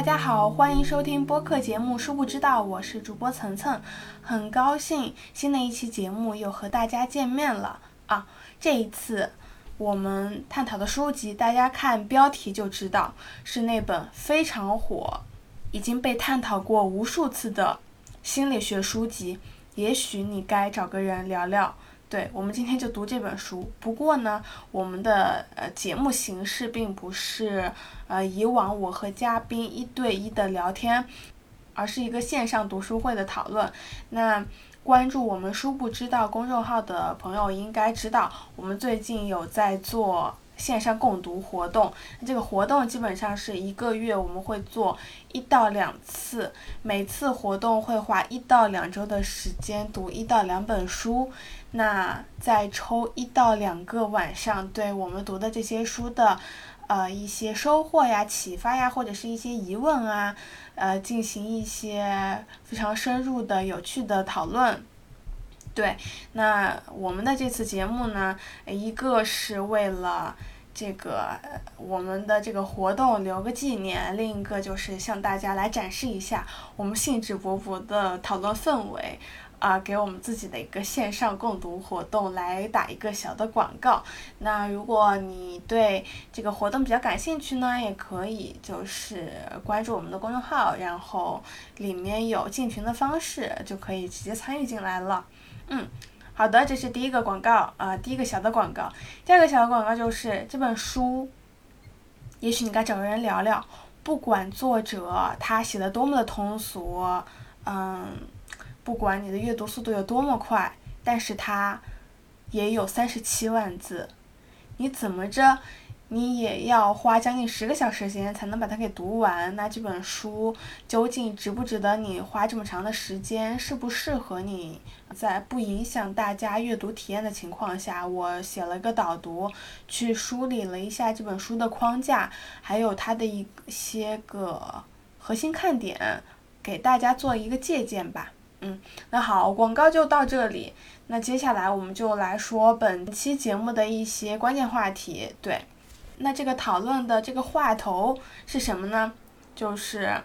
大家好，欢迎收听播客节目《书不知道》，我是主播层层，很高兴新的一期节目又和大家见面了啊！这一次我们探讨的书籍，大家看标题就知道是那本非常火、已经被探讨过无数次的心理学书籍。也许你该找个人聊聊。对我们今天就读这本书。不过呢，我们的呃节目形式并不是呃以往我和嘉宾一对一的聊天，而是一个线上读书会的讨论。那关注我们“书不知道”公众号的朋友应该知道，我们最近有在做。线上共读活动，这个活动基本上是一个月，我们会做一到两次，每次活动会花一到两周的时间读一到两本书，那再抽一到两个晚上，对我们读的这些书的，呃一些收获呀、启发呀，或者是一些疑问啊，呃进行一些非常深入的、有趣的讨论。对，那我们的这次节目呢，一个是为了这个我们的这个活动留个纪念，另一个就是向大家来展示一下我们兴致勃勃的讨论氛围，啊，给我们自己的一个线上共读活动来打一个小的广告。那如果你对这个活动比较感兴趣呢，也可以就是关注我们的公众号，然后里面有进群的方式，就可以直接参与进来了。嗯，好的，这是第一个广告啊，第一个小的广告。第二个小的广告就是这本书，也许你该找个人聊聊。不管作者他写的多么的通俗，嗯，不管你的阅读速度有多么快，但是它也有三十七万字，你怎么着？你也要花将近十个小时时间才能把它给读完，那这本书究竟值不值得你花这么长的时间？适不适合你？在不影响大家阅读体验的情况下，我写了个导读，去梳理了一下这本书的框架，还有它的一些个核心看点，给大家做一个借鉴吧。嗯，那好，广告就到这里。那接下来我们就来说本期节目的一些关键话题。对。那这个讨论的这个话头是什么呢？就是，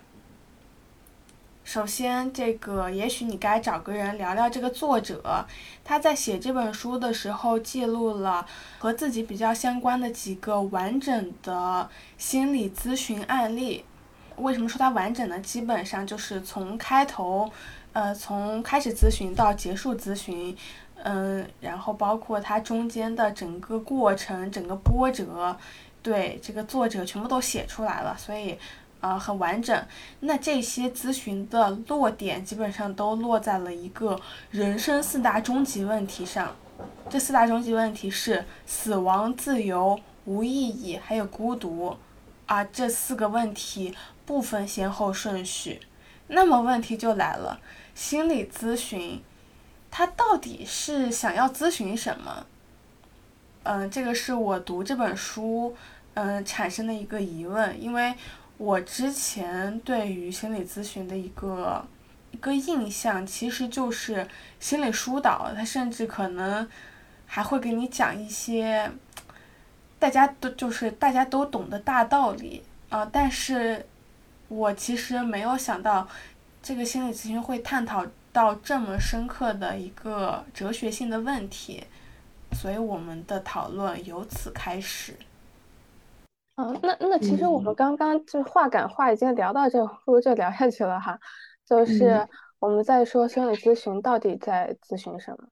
首先这个也许你该找个人聊聊这个作者，他在写这本书的时候记录了和自己比较相关的几个完整的心理咨询案例。为什么说它完整呢？基本上就是从开头，呃，从开始咨询到结束咨询，嗯，然后包括它中间的整个过程、整个波折。对这个作者全部都写出来了，所以，呃，很完整。那这些咨询的落点基本上都落在了一个人生四大终极问题上。这四大终极问题是死亡、自由、无意义，还有孤独。啊，这四个问题不分先后顺序。那么问题就来了，心理咨询，他到底是想要咨询什么？嗯，这个是我读这本书。嗯，产生的一个疑问，因为我之前对于心理咨询的一个一个印象，其实就是心理疏导，他甚至可能还会给你讲一些大家都就是大家都懂的大道理啊，但是我其实没有想到这个心理咨询会探讨到这么深刻的一个哲学性的问题，所以我们的讨论由此开始。嗯，那那其实我们刚刚就话赶话已经聊到这，不如就聊下去了哈。就是我们在说心理咨询到底在咨询什么，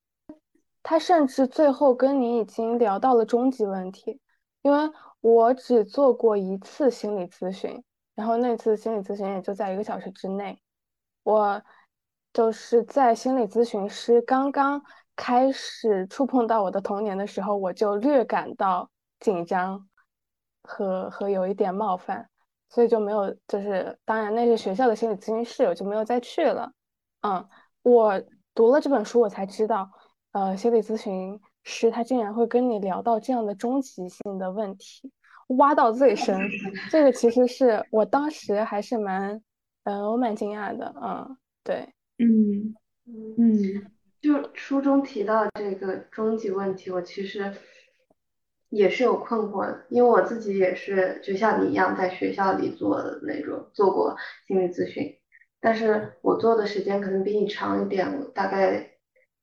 他甚至最后跟你已经聊到了终极问题。因为我只做过一次心理咨询，然后那次心理咨询也就在一个小时之内。我就是在心理咨询师刚刚开始触碰到我的童年的时候，我就略感到紧张。和和有一点冒犯，所以就没有，就是当然那是学校的心理咨询室，我就没有再去了。嗯，我读了这本书，我才知道，呃，心理咨询师他竟然会跟你聊到这样的终极性的问题，挖到最深。这个其实是我当时还是蛮，嗯，我蛮惊讶的。嗯，对，嗯嗯，就书中提到这个终极问题，我其实。也是有困惑的，因为我自己也是就像你一样在学校里做的那种做过心理咨询，但是我做的时间可能比你长一点，我大概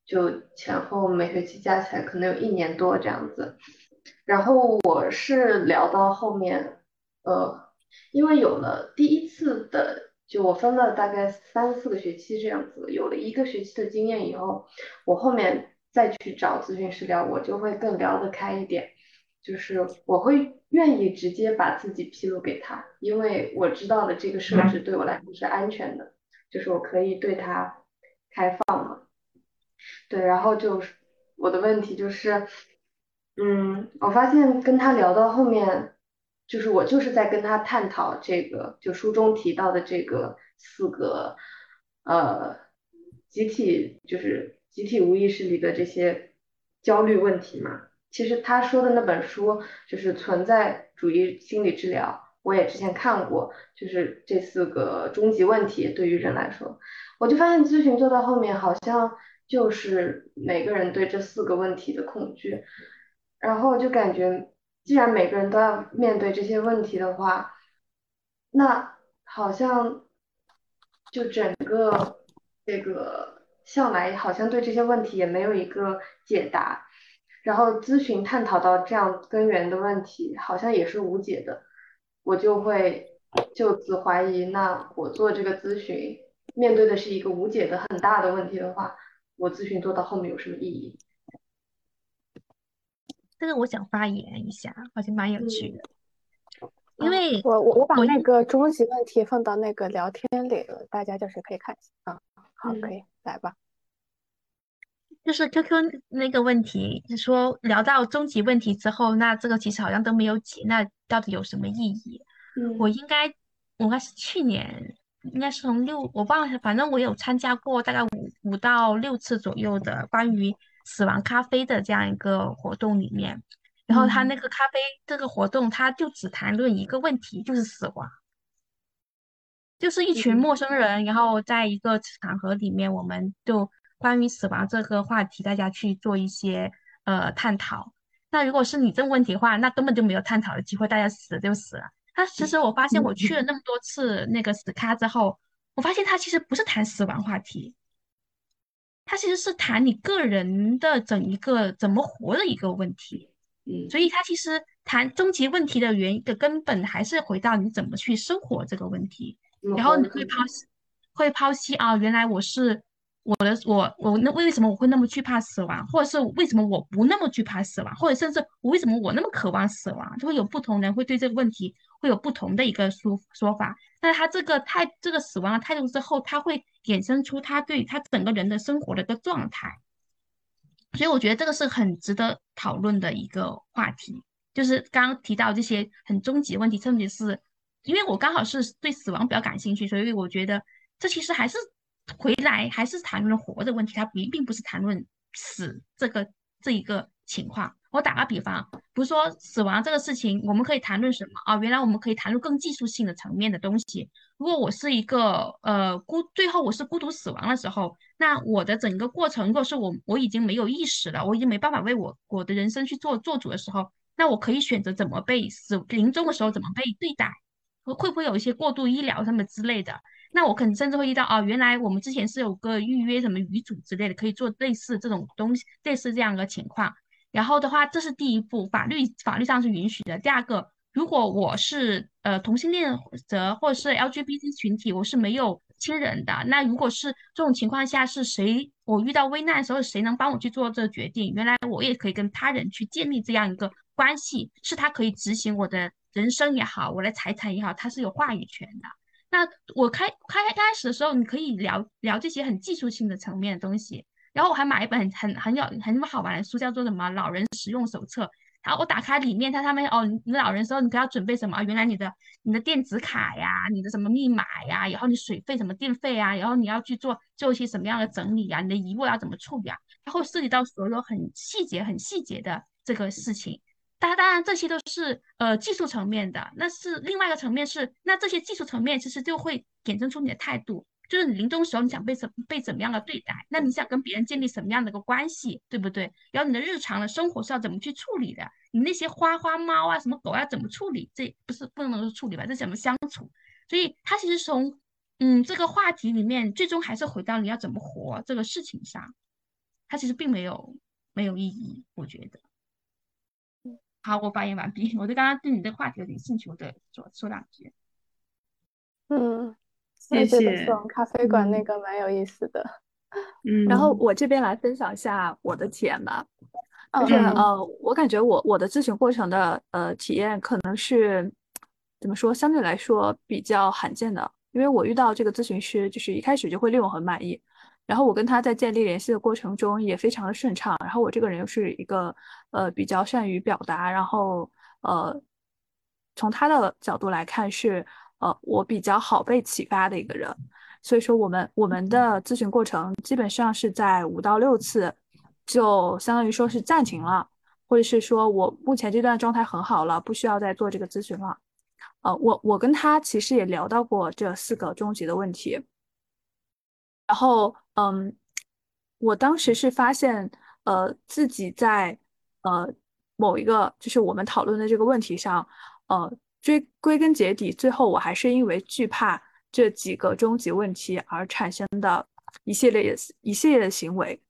就前后每学期加起来可能有一年多这样子。然后我是聊到后面，呃，因为有了第一次的，就我分了大概三四个学期这样子，有了一个学期的经验以后，我后面再去找咨询师聊，我就会更聊得开一点，就是我会愿意直接把自己披露给他，因为我知道了这个设置对我来说是安全的，就是我可以对他开放嘛。对，然后就是我的问题就是。嗯，我发现跟他聊到后面，就是我就是在跟他探讨这个，就书中提到的这个四个，呃，集体就是集体无意识里的这些焦虑问题嘛。其实他说的那本书就是存在主义心理治疗，我也之前看过，就是这四个终极问题对于人来说，我就发现咨询做到后面好像就是每个人对这四个问题的恐惧。然后就感觉，既然每个人都要面对这些问题的话，那好像就整个这个向来好像对这些问题也没有一个解答。然后咨询探讨到这样根源的问题，好像也是无解的。我就会就此怀疑，那我做这个咨询，面对的是一个无解的很大的问题的话，我咨询做到后面有什么意义？这个我想发言一下，好像蛮有趣的，因为我我我把那个终极问题放到那个聊天里了，大家就是可以看一下啊。好，可以来吧。就是 QQ 那个问题，是说聊到终极问题之后，那这个其实好像都没有解，那到底有什么意义？我应该我应该是去年，应该是从六我忘了，反正我有参加过大概五五到六次左右的关于。死亡咖啡的这样一个活动里面，然后他那个咖啡这个活动，他就只谈论一个问题，就是死亡，就是一群陌生人，然后在一个场合里面，我们就关于死亡这个话题，大家去做一些呃探讨。那如果是你这个问题的话，那根本就没有探讨的机会，大家死了就死了。他其实我发现我去了那么多次那个死咖之后，我发现他其实不是谈死亡话题。它其实是谈你个人的整一个怎么活的一个问题，嗯，所以它其实谈终极问题的原因的根本还是回到你怎么去生活这个问题，然后你会抛弃，会抛析啊，原来我是。我的我我那为什么我会那么惧怕死亡，或者是为什么我不那么惧怕死亡，或者甚至我为什么我那么渴望死亡，就会有不同人会对这个问题会有不同的一个说说法。那他这个态这个死亡的态度之后，他会衍生出他对他整个人的生活的一个状态。所以我觉得这个是很值得讨论的一个话题，就是刚刚提到这些很终极的问题，特别是因为我刚好是对死亡比较感兴趣，所以我觉得这其实还是。回来还是谈论活的问题，它并并不是谈论死这个这一个情况。我打个比方，比如说死亡这个事情，我们可以谈论什么啊？原来我们可以谈论更技术性的层面的东西。如果我是一个呃孤，最后我是孤独死亡的时候，那我的整个过程，如果是我我已经没有意识了，我已经没办法为我我的人生去做做主的时候，那我可以选择怎么被死临终的时候怎么被对待，会不会有一些过度医疗什么之类的？那我可能甚至会遇到啊，原来我们之前是有个预约什么遗嘱之类的，可以做类似这种东西，类似这样的情况。然后的话，这是第一步，法律法律上是允许的。第二个，如果我是呃同性恋者或者是 LGBT 群体，我是没有亲人的。那如果是这种情况下，是谁我遇到危难的时候，谁能帮我去做这个决定？原来我也可以跟他人去建立这样一个关系，是他可以执行我的人生也好，我的财产也好，它是有话语权的。那我开开开始的时候，你可以聊聊这些很技术性的层面的东西。然后我还买一本很很很有很好玩的书，叫做什么《老人使用手册》。然后我打开里面，它上面哦，你老人时候你都要准备什么？原来你的你的电子卡呀，你的什么密码呀，然后你水费什么电费啊，然后你要去做做一些什么样的整理啊？你的遗物要怎么处理啊？它会涉及到所有很细节很细节的这个事情。当当然，这些都是呃技术层面的，那是另外一个层面是，那这些技术层面其实就会衍生出你的态度，就是你临终时候你想被怎被怎么样的对待，那你想跟别人建立什么样的一个关系，对不对？然后你的日常的生活是要怎么去处理的？你那些花花猫啊，什么狗要怎么处理？这不是不能说处理吧？这怎么相处？所以他其实从嗯这个话题里面，最终还是回到你要怎么活这个事情上，他其实并没有没有意义，我觉得。好，我发言完毕。我对刚刚对你这个话题有点兴趣，我得说说两句。嗯，谢谢。咖啡馆那个蛮有意思的。嗯，然后我这边来分享一下我的体验吧。就是呃，我感觉我我的咨询过程的呃体验可能是怎么说，相对来说比较罕见的，因为我遇到这个咨询师，就是一开始就会令我很满意。然后我跟他在建立联系的过程中也非常的顺畅。然后我这个人又是一个呃比较善于表达，然后呃从他的角度来看是呃我比较好被启发的一个人。所以说我们我们的咨询过程基本上是在五到六次就相当于说是暂停了，或者是说我目前这段状态很好了，不需要再做这个咨询了。呃，我我跟他其实也聊到过这四个终极的问题。然后，嗯，我当时是发现，呃，自己在呃某一个就是我们讨论的这个问题上，呃，追归根结底，最后我还是因为惧怕这几个终极问题而产生的一系列一系列的行为。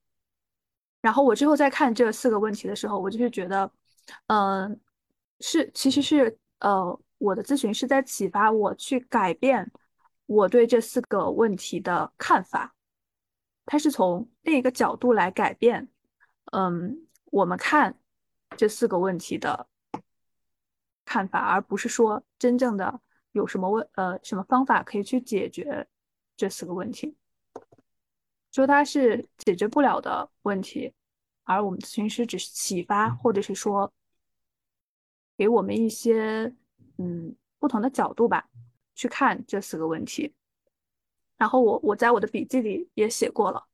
然后我之后再看这四个问题的时候，我就是觉得，嗯，是其实是呃，我的咨询是在启发我去改变。我对这四个问题的看法，它是从另一个角度来改变。嗯，我们看这四个问题的看法，而不是说真正的有什么问呃什么方法可以去解决这四个问题。说它是解决不了的问题，而我们咨询师只是启发，或者是说给我们一些嗯不同的角度吧。去看这四个问题，然后我我在我的笔记里也写过了，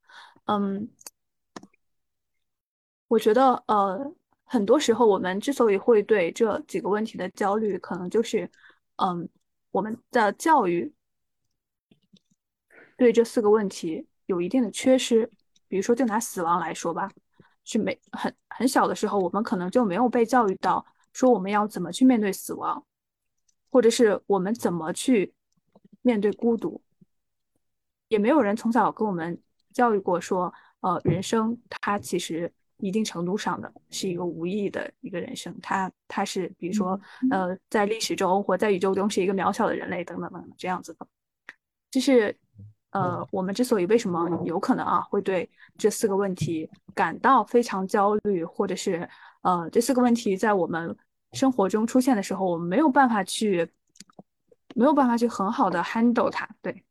嗯，我觉得呃，很多时候我们之所以会对这几个问题的焦虑，可能就是嗯，我们的教育对这四个问题有一定的缺失。比如说，就拿死亡来说吧，是没很很小的时候，我们可能就没有被教育到说我们要怎么去面对死亡。或者是我们怎么去面对孤独，也没有人从小跟我们教育过说，呃，人生它其实一定程度上的是一个无意义的一个人生，它它是比如说，呃，在历史中或在宇宙中是一个渺小的人类等等等等这样子的，就是呃，我们之所以为什么有可能啊会对这四个问题感到非常焦虑，或者是呃这四个问题在我们。生活中出现的时候，我们没有办法去，没有办法去很好的 handle 它。对，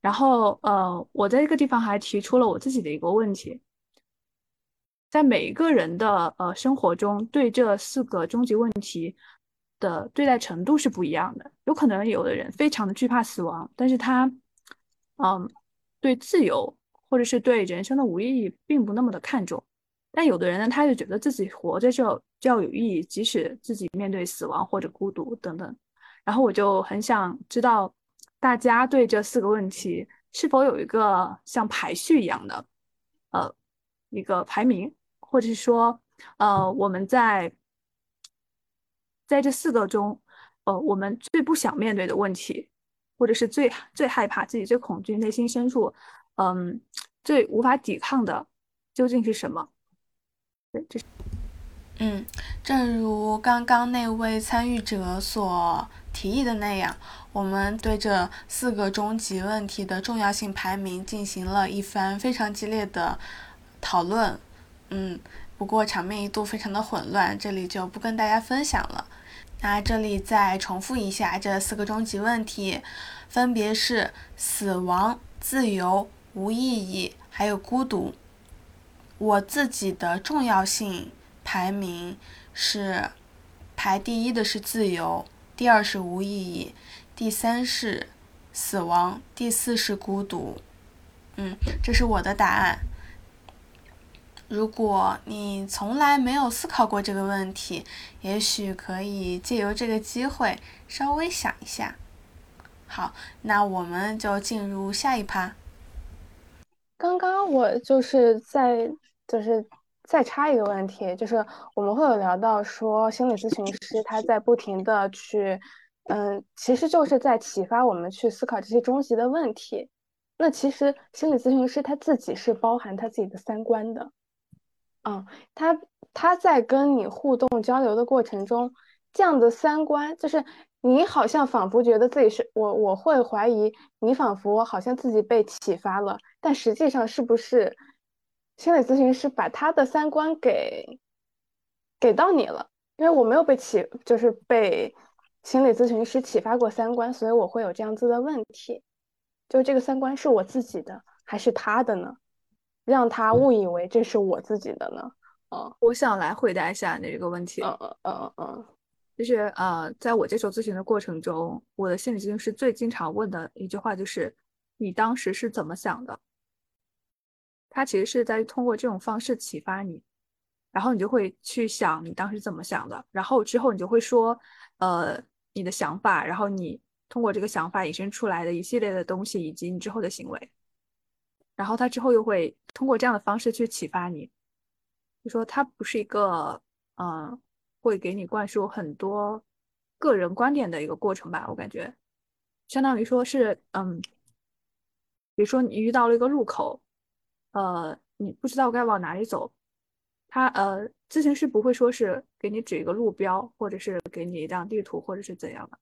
然后呃，我在这个地方还提出了我自己的一个问题，在每一个人的呃生活中，对这四个终极问题的对待程度是不一样的。有可能有的人非常的惧怕死亡，但是他嗯，对自由或者是对人生的无意义并不那么的看重。但有的人呢，他就觉得自己活着就就要有意义，即使自己面对死亡或者孤独等等。然后我就很想知道，大家对这四个问题是否有一个像排序一样的，呃，一个排名，或者是说，呃，我们在在这四个中，呃，我们最不想面对的问题，或者是最最害怕、自己最恐惧、内心深处，嗯，最无法抵抗的，究竟是什么？对，这是嗯，正如刚刚那位参与者所提议的那样，我们对这四个终极问题的重要性排名进行了一番非常激烈的讨论。嗯，不过场面一度非常的混乱，这里就不跟大家分享了。那这里再重复一下这四个终极问题，分别是死亡、自由、无意义，还有孤独。我自己的重要性排名是排第一的是自由，第二是无意义，第三是死亡，第四是孤独。嗯，这是我的答案。如果你从来没有思考过这个问题，也许可以借由这个机会稍微想一下。好，那我们就进入下一趴。刚刚我就是在就是再插一个问题，就是我们会有聊到说心理咨询师他在不停的去，嗯，其实就是在启发我们去思考这些终极的问题。那其实心理咨询师他自己是包含他自己的三观的，嗯，他他在跟你互动交流的过程中，这样的三观就是你好像仿佛觉得自己是我，我会怀疑你仿佛好像自己被启发了，但实际上是不是心理咨询师把他的三观给给到你了？因为我没有被启，就是被心理咨询师启发过三观，所以我会有这样子的问题。就这个三观是我自己的还是他的呢？让他误以为这是我自己的呢？嗯，我想来回答一下你这个问题。嗯嗯嗯嗯，就是呃，在我接受咨询的过程中，我的心理咨询师最经常问的一句话就是：“你当时是怎么想的？”他其实是在通过这种方式启发你，然后你就会去想你当时怎么想的，然后之后你就会说，呃，你的想法，然后你。通过这个想法引申出来的一系列的东西，以及你之后的行为，然后他之后又会通过这样的方式去启发你，就说他不是一个嗯，会给你灌输很多个人观点的一个过程吧？我感觉，相当于说是嗯，比如说你遇到了一个路口，呃，你不知道该往哪里走，他呃，咨询师不会说是给你指一个路标，或者是给你一张地图，或者是怎样的。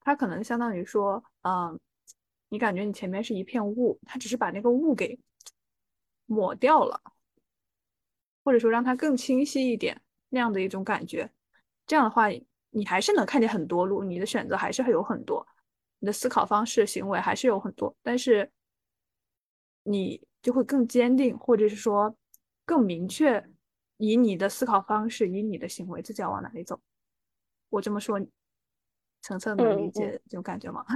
它可能相当于说，嗯，你感觉你前面是一片雾，它只是把那个雾给抹掉了，或者说让它更清晰一点那样的一种感觉。这样的话，你还是能看见很多路，你的选择还是会有很多，你的思考方式、行为还是有很多，但是你就会更坚定，或者是说更明确，以你的思考方式、以你的行为自己要往哪里走。我这么说。晨晨能理解这种感觉吗？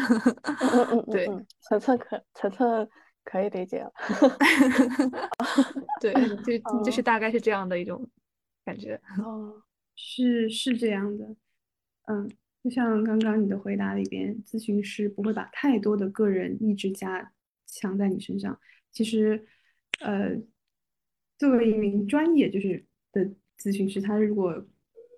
嗯嗯对，晨晨可晨晨可以理解了。对，就 就是大概是这样的一种感觉。哦，是是这样的。嗯，就像刚刚你的回答里边，咨询师不会把太多的个人意志加强在你身上。其实，呃，作为一名专业就是的咨询师，他如果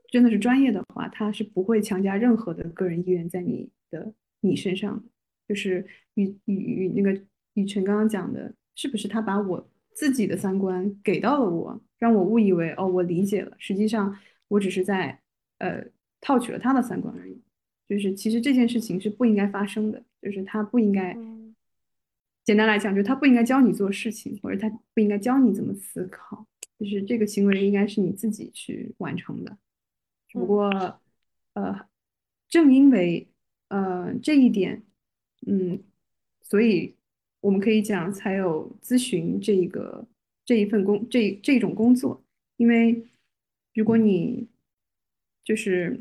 真的是专业的话，他是不会强加任何的个人意愿在你的你身上的。就是与与与那个雨辰刚刚讲的，是不是他把我自己的三观给到了我，让我误以为哦我理解了，实际上我只是在呃套取了他的三观而已。就是其实这件事情是不应该发生的，就是他不应该，简单来讲，就是他不应该教你做事情，或者他不应该教你怎么思考，就是这个行为应该是你自己去完成的。只不过，呃，正因为呃这一点，嗯，所以我们可以讲才有咨询这个这一份工这这种工作。因为如果你就是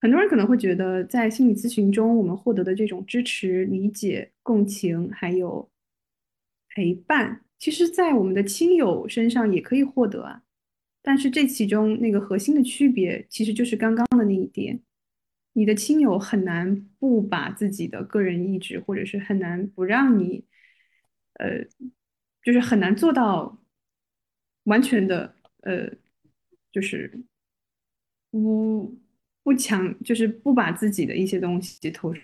很多人可能会觉得，在心理咨询中，我们获得的这种支持、理解、共情，还有陪伴，其实在我们的亲友身上也可以获得啊。但是这其中那个核心的区别，其实就是刚刚的那一点，你的亲友很难不把自己的个人意志，或者是很难不让你，呃，就是很难做到完全的，呃，就是不不强，就是不把自己的一些东西投射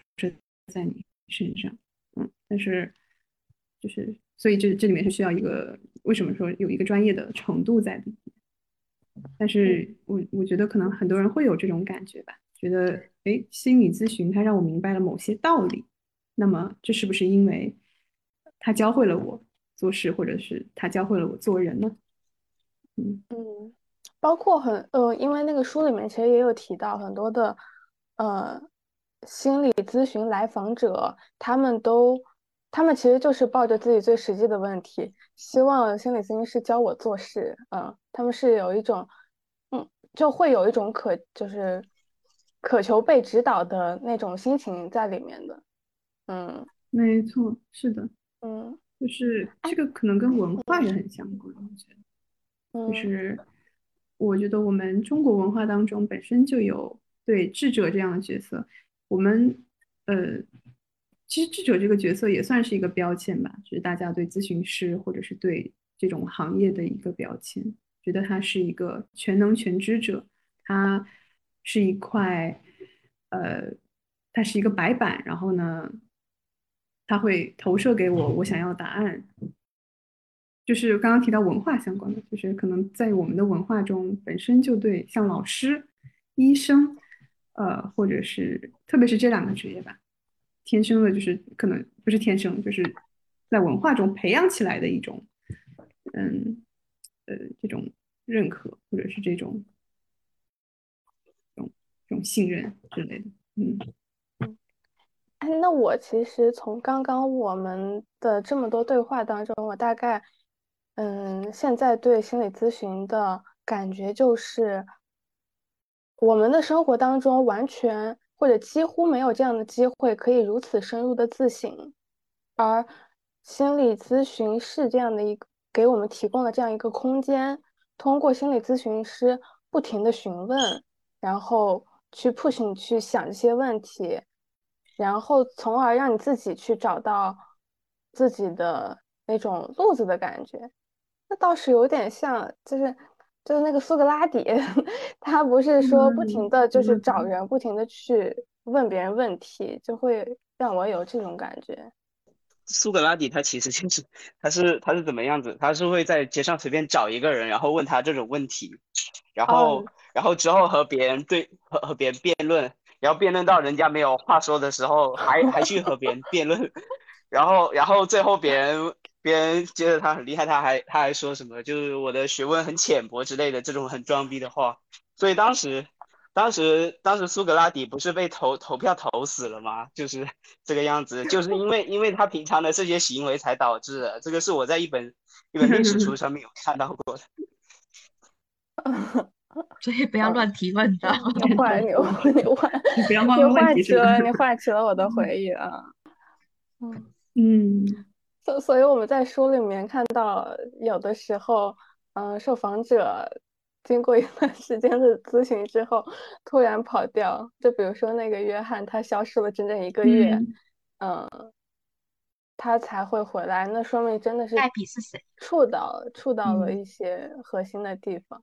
在你身上，嗯，但是就是所以这这里面是需要一个为什么说有一个专业的程度在里面。但是我我觉得可能很多人会有这种感觉吧，觉得哎，心理咨询它让我明白了某些道理，那么这是不是因为它教会了我做事，或者是它教会了我做人呢？嗯嗯，包括很呃，因为那个书里面其实也有提到很多的呃心理咨询来访者，他们都他们其实就是抱着自己最实际的问题，希望心理咨询师教我做事，嗯。他们是有一种，嗯，就会有一种渴，就是渴求被指导的那种心情在里面的，嗯，没错，是的，嗯，就是这个可能跟文化也很相关，我觉得，就。是我觉得我们中国文化当中本身就有对智者这样的角色，我们呃，其实智者这个角色也算是一个标签吧，就是大家对咨询师或者是对这种行业的一个标签，觉得他是一个全能全知者，他是一块，呃，他是一个白板，然后呢，他会投射给我我想要答案。就是刚刚提到文化相关的，就是可能在我们的文化中本身就对像老师、医生，呃，或者是特别是这两个职业吧，天生的，就是可能不是天生，就是在文化中培养起来的一种，嗯，呃，这种认可或者是这种，这种这种信任之类的，嗯，哎，那我其实从刚刚我们的这么多对话当中，我大概。嗯，现在对心理咨询的感觉就是，我们的生活当中完全或者几乎没有这样的机会可以如此深入的自省，而心理咨询是这样的一个给我们提供了这样一个空间，通过心理咨询师不停的询问，然后去 push 你去想这些问题，然后从而让你自己去找到自己的那种路子的感觉。那倒是有点像，就是就是那个苏格拉底，他不是说不停的就是找人，不停的去问别人问题，就会让我有这种感觉。苏格拉底他其实就是他是他是怎么样子？他是会在街上随便找一个人，然后问他这种问题，然后然后之后和别人对和和别人辩论，然后辩论到人家没有话说的时候，还还去和别人辩论，然后然后最后别人。别人觉得他很厉害，他还他还说什么，就是我的学问很浅薄之类的这种很装逼的话。所以当时，当时，当时苏格拉底不是被投投票投死了吗？就是 这个样子，就是因为因为他平常的这些行为才导致的。这个是我在一本一本历史书上面有看到过的。所以不要乱提问的。你坏你你坏你坏起了你坏起了我的回忆啊。嗯嗯。所所以我们在书里面看到，有的时候，嗯，受访者经过一段时间的咨询之后，突然跑掉。就比如说那个约翰，他消失了整整一个月，嗯，他才会回来。那说明真的是黛比是谁？触到触到了一些核心的地方。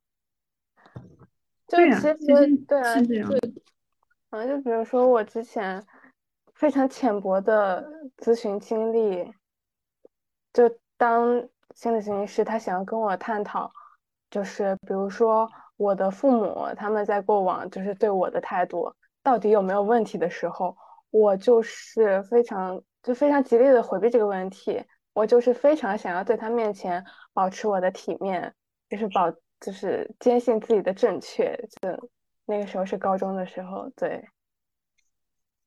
就其实对啊，就嗯，就比如说我之前非常浅薄的咨询经历。就当心理咨询师，他想要跟我探讨，就是比如说我的父母他们在过往就是对我的态度到底有没有问题的时候，我就是非常就非常极力的回避这个问题，我就是非常想要在他面前保持我的体面，就是保就是坚信自己的正确。就那个时候是高中的时候，对。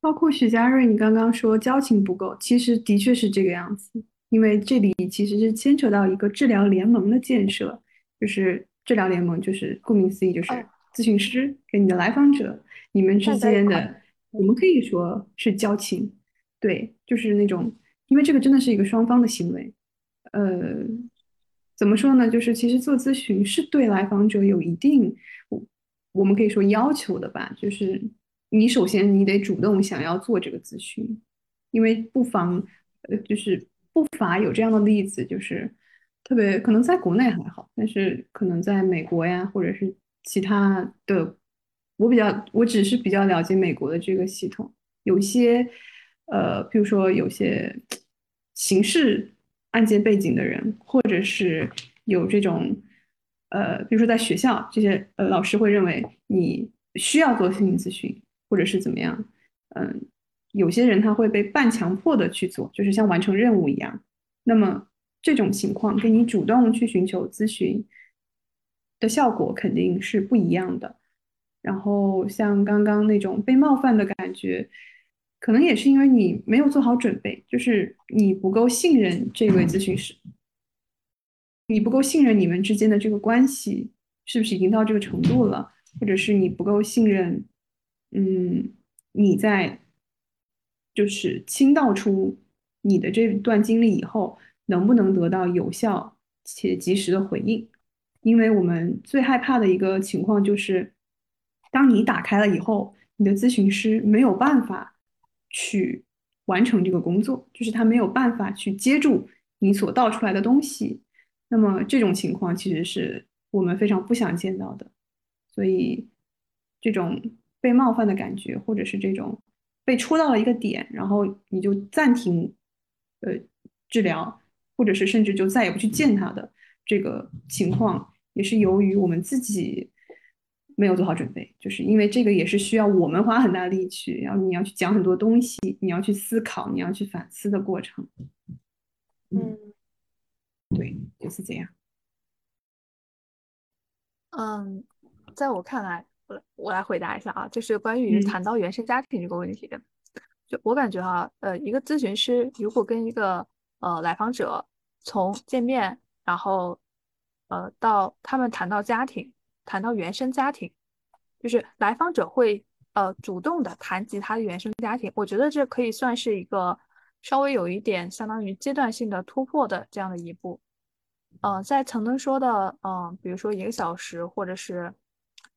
包括许家瑞，你刚刚说交情不够，其实的确是这个样子。因为这里其实是牵扯到一个治疗联盟的建设，就是治疗联盟，就是顾名思义，就是咨询师跟你的来访者，你们之间的，我们可以说是交情，对，就是那种，因为这个真的是一个双方的行为，呃，怎么说呢？就是其实做咨询是对来访者有一定，我我们可以说要求的吧，就是你首先你得主动想要做这个咨询，因为不妨，呃，就是。不乏有这样的例子，就是特别可能在国内还好，但是可能在美国呀，或者是其他的，我比较我只是比较了解美国的这个系统，有些呃，比如说有些刑事案件背景的人，或者是有这种呃，比如说在学校，这些呃老师会认为你需要做心理咨询，或者是怎么样，嗯。有些人他会被半强迫的去做，就是像完成任务一样。那么这种情况跟你主动去寻求咨询的效果肯定是不一样的。然后像刚刚那种被冒犯的感觉，可能也是因为你没有做好准备，就是你不够信任这位咨询师，你不够信任你们之间的这个关系是不是已经到这个程度了，或者是你不够信任，嗯，你在。就是倾倒出你的这段经历以后，能不能得到有效且及时的回应？因为我们最害怕的一个情况就是，当你打开了以后，你的咨询师没有办法去完成这个工作，就是他没有办法去接住你所倒出来的东西。那么这种情况其实是我们非常不想见到的。所以，这种被冒犯的感觉，或者是这种被戳到了一个点，然后你就暂停呃治疗，或者是甚至就再也不去见他的这个情况，也是由于我们自己。没有做好准备，就是因为这个也是需要我们花很大力气，然后你要去讲很多东西，你要去思考，你要去反思的过程。嗯，对，就是这样。嗯，在我看来，我我来回答一下啊，就是关于谈到原生家庭这个问题，就我感觉哈，呃，一个咨询师如果跟一个呃来访者从见面，然后呃到他们谈到家庭。谈到原生家庭，就是来访者会呃主动的谈及他的原生家庭，我觉得这可以算是一个稍微有一点相当于阶段性的突破的这样的一步。呃，在曾经说的嗯，比如说一个小时或者是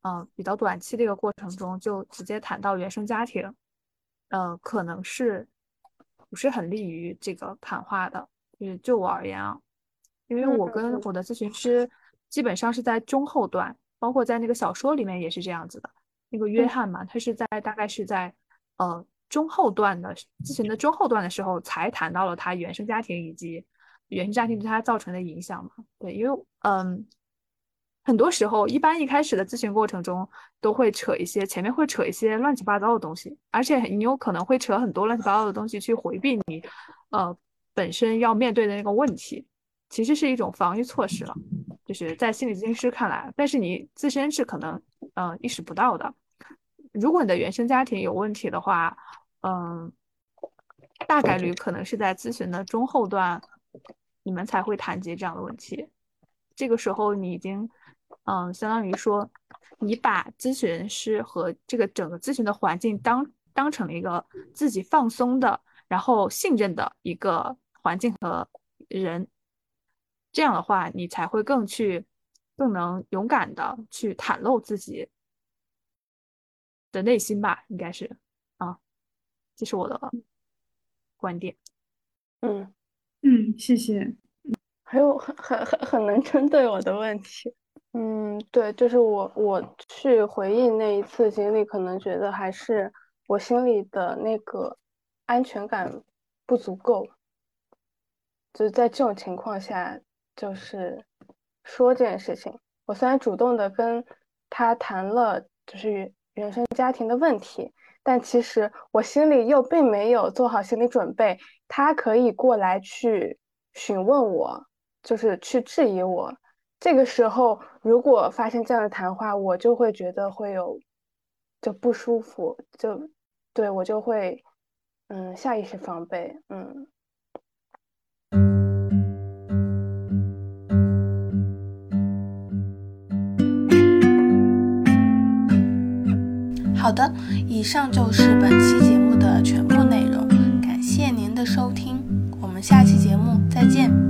嗯比较短期的一个过程中，就直接谈到原生家庭，呃，可能是不是很利于这个谈话的。就是就我而言啊，因为我跟我的咨询师基本上是在中后段。包括在那个小说里面也是这样子的，那个约翰嘛，他是在大概是在呃中后段的咨询的中后段的时候才谈到了他原生家庭以及原生家庭对他造成的影响嘛。对，因为嗯，很多时候一般一开始的咨询过程中都会扯一些前面会扯一些乱七八糟的东西，而且你有可能会扯很多乱七八糟的东西去回避你呃本身要面对的那个问题，其实是一种防御措施了。就是在心理咨询师看来，但是你自身是可能，嗯，意识不到的。如果你的原生家庭有问题的话，嗯，大概率可能是在咨询的中后段，你们才会谈及这样的问题。这个时候，你已经，嗯，相当于说，你把咨询师和这个整个咨询的环境当当成了一个自己放松的，然后信任的一个环境和人。这样的话，你才会更去，更能勇敢的去袒露自己的内心吧，应该是啊，这是我的观点。嗯嗯，谢谢。还有很很很很能针对我的问题。嗯，对，就是我我去回忆那一次经历，可能觉得还是我心里的那个安全感不足够，就是在这种情况下。就是说这件事情，我虽然主动的跟他谈了，就是原生家庭的问题，但其实我心里又并没有做好心理准备，他可以过来去询问我，就是去质疑我。这个时候，如果发生这样的谈话，我就会觉得会有就不舒服，就对我就会嗯下意识防备，嗯。好的，以上就是本期节目的全部内容，感谢您的收听，我们下期节目再见。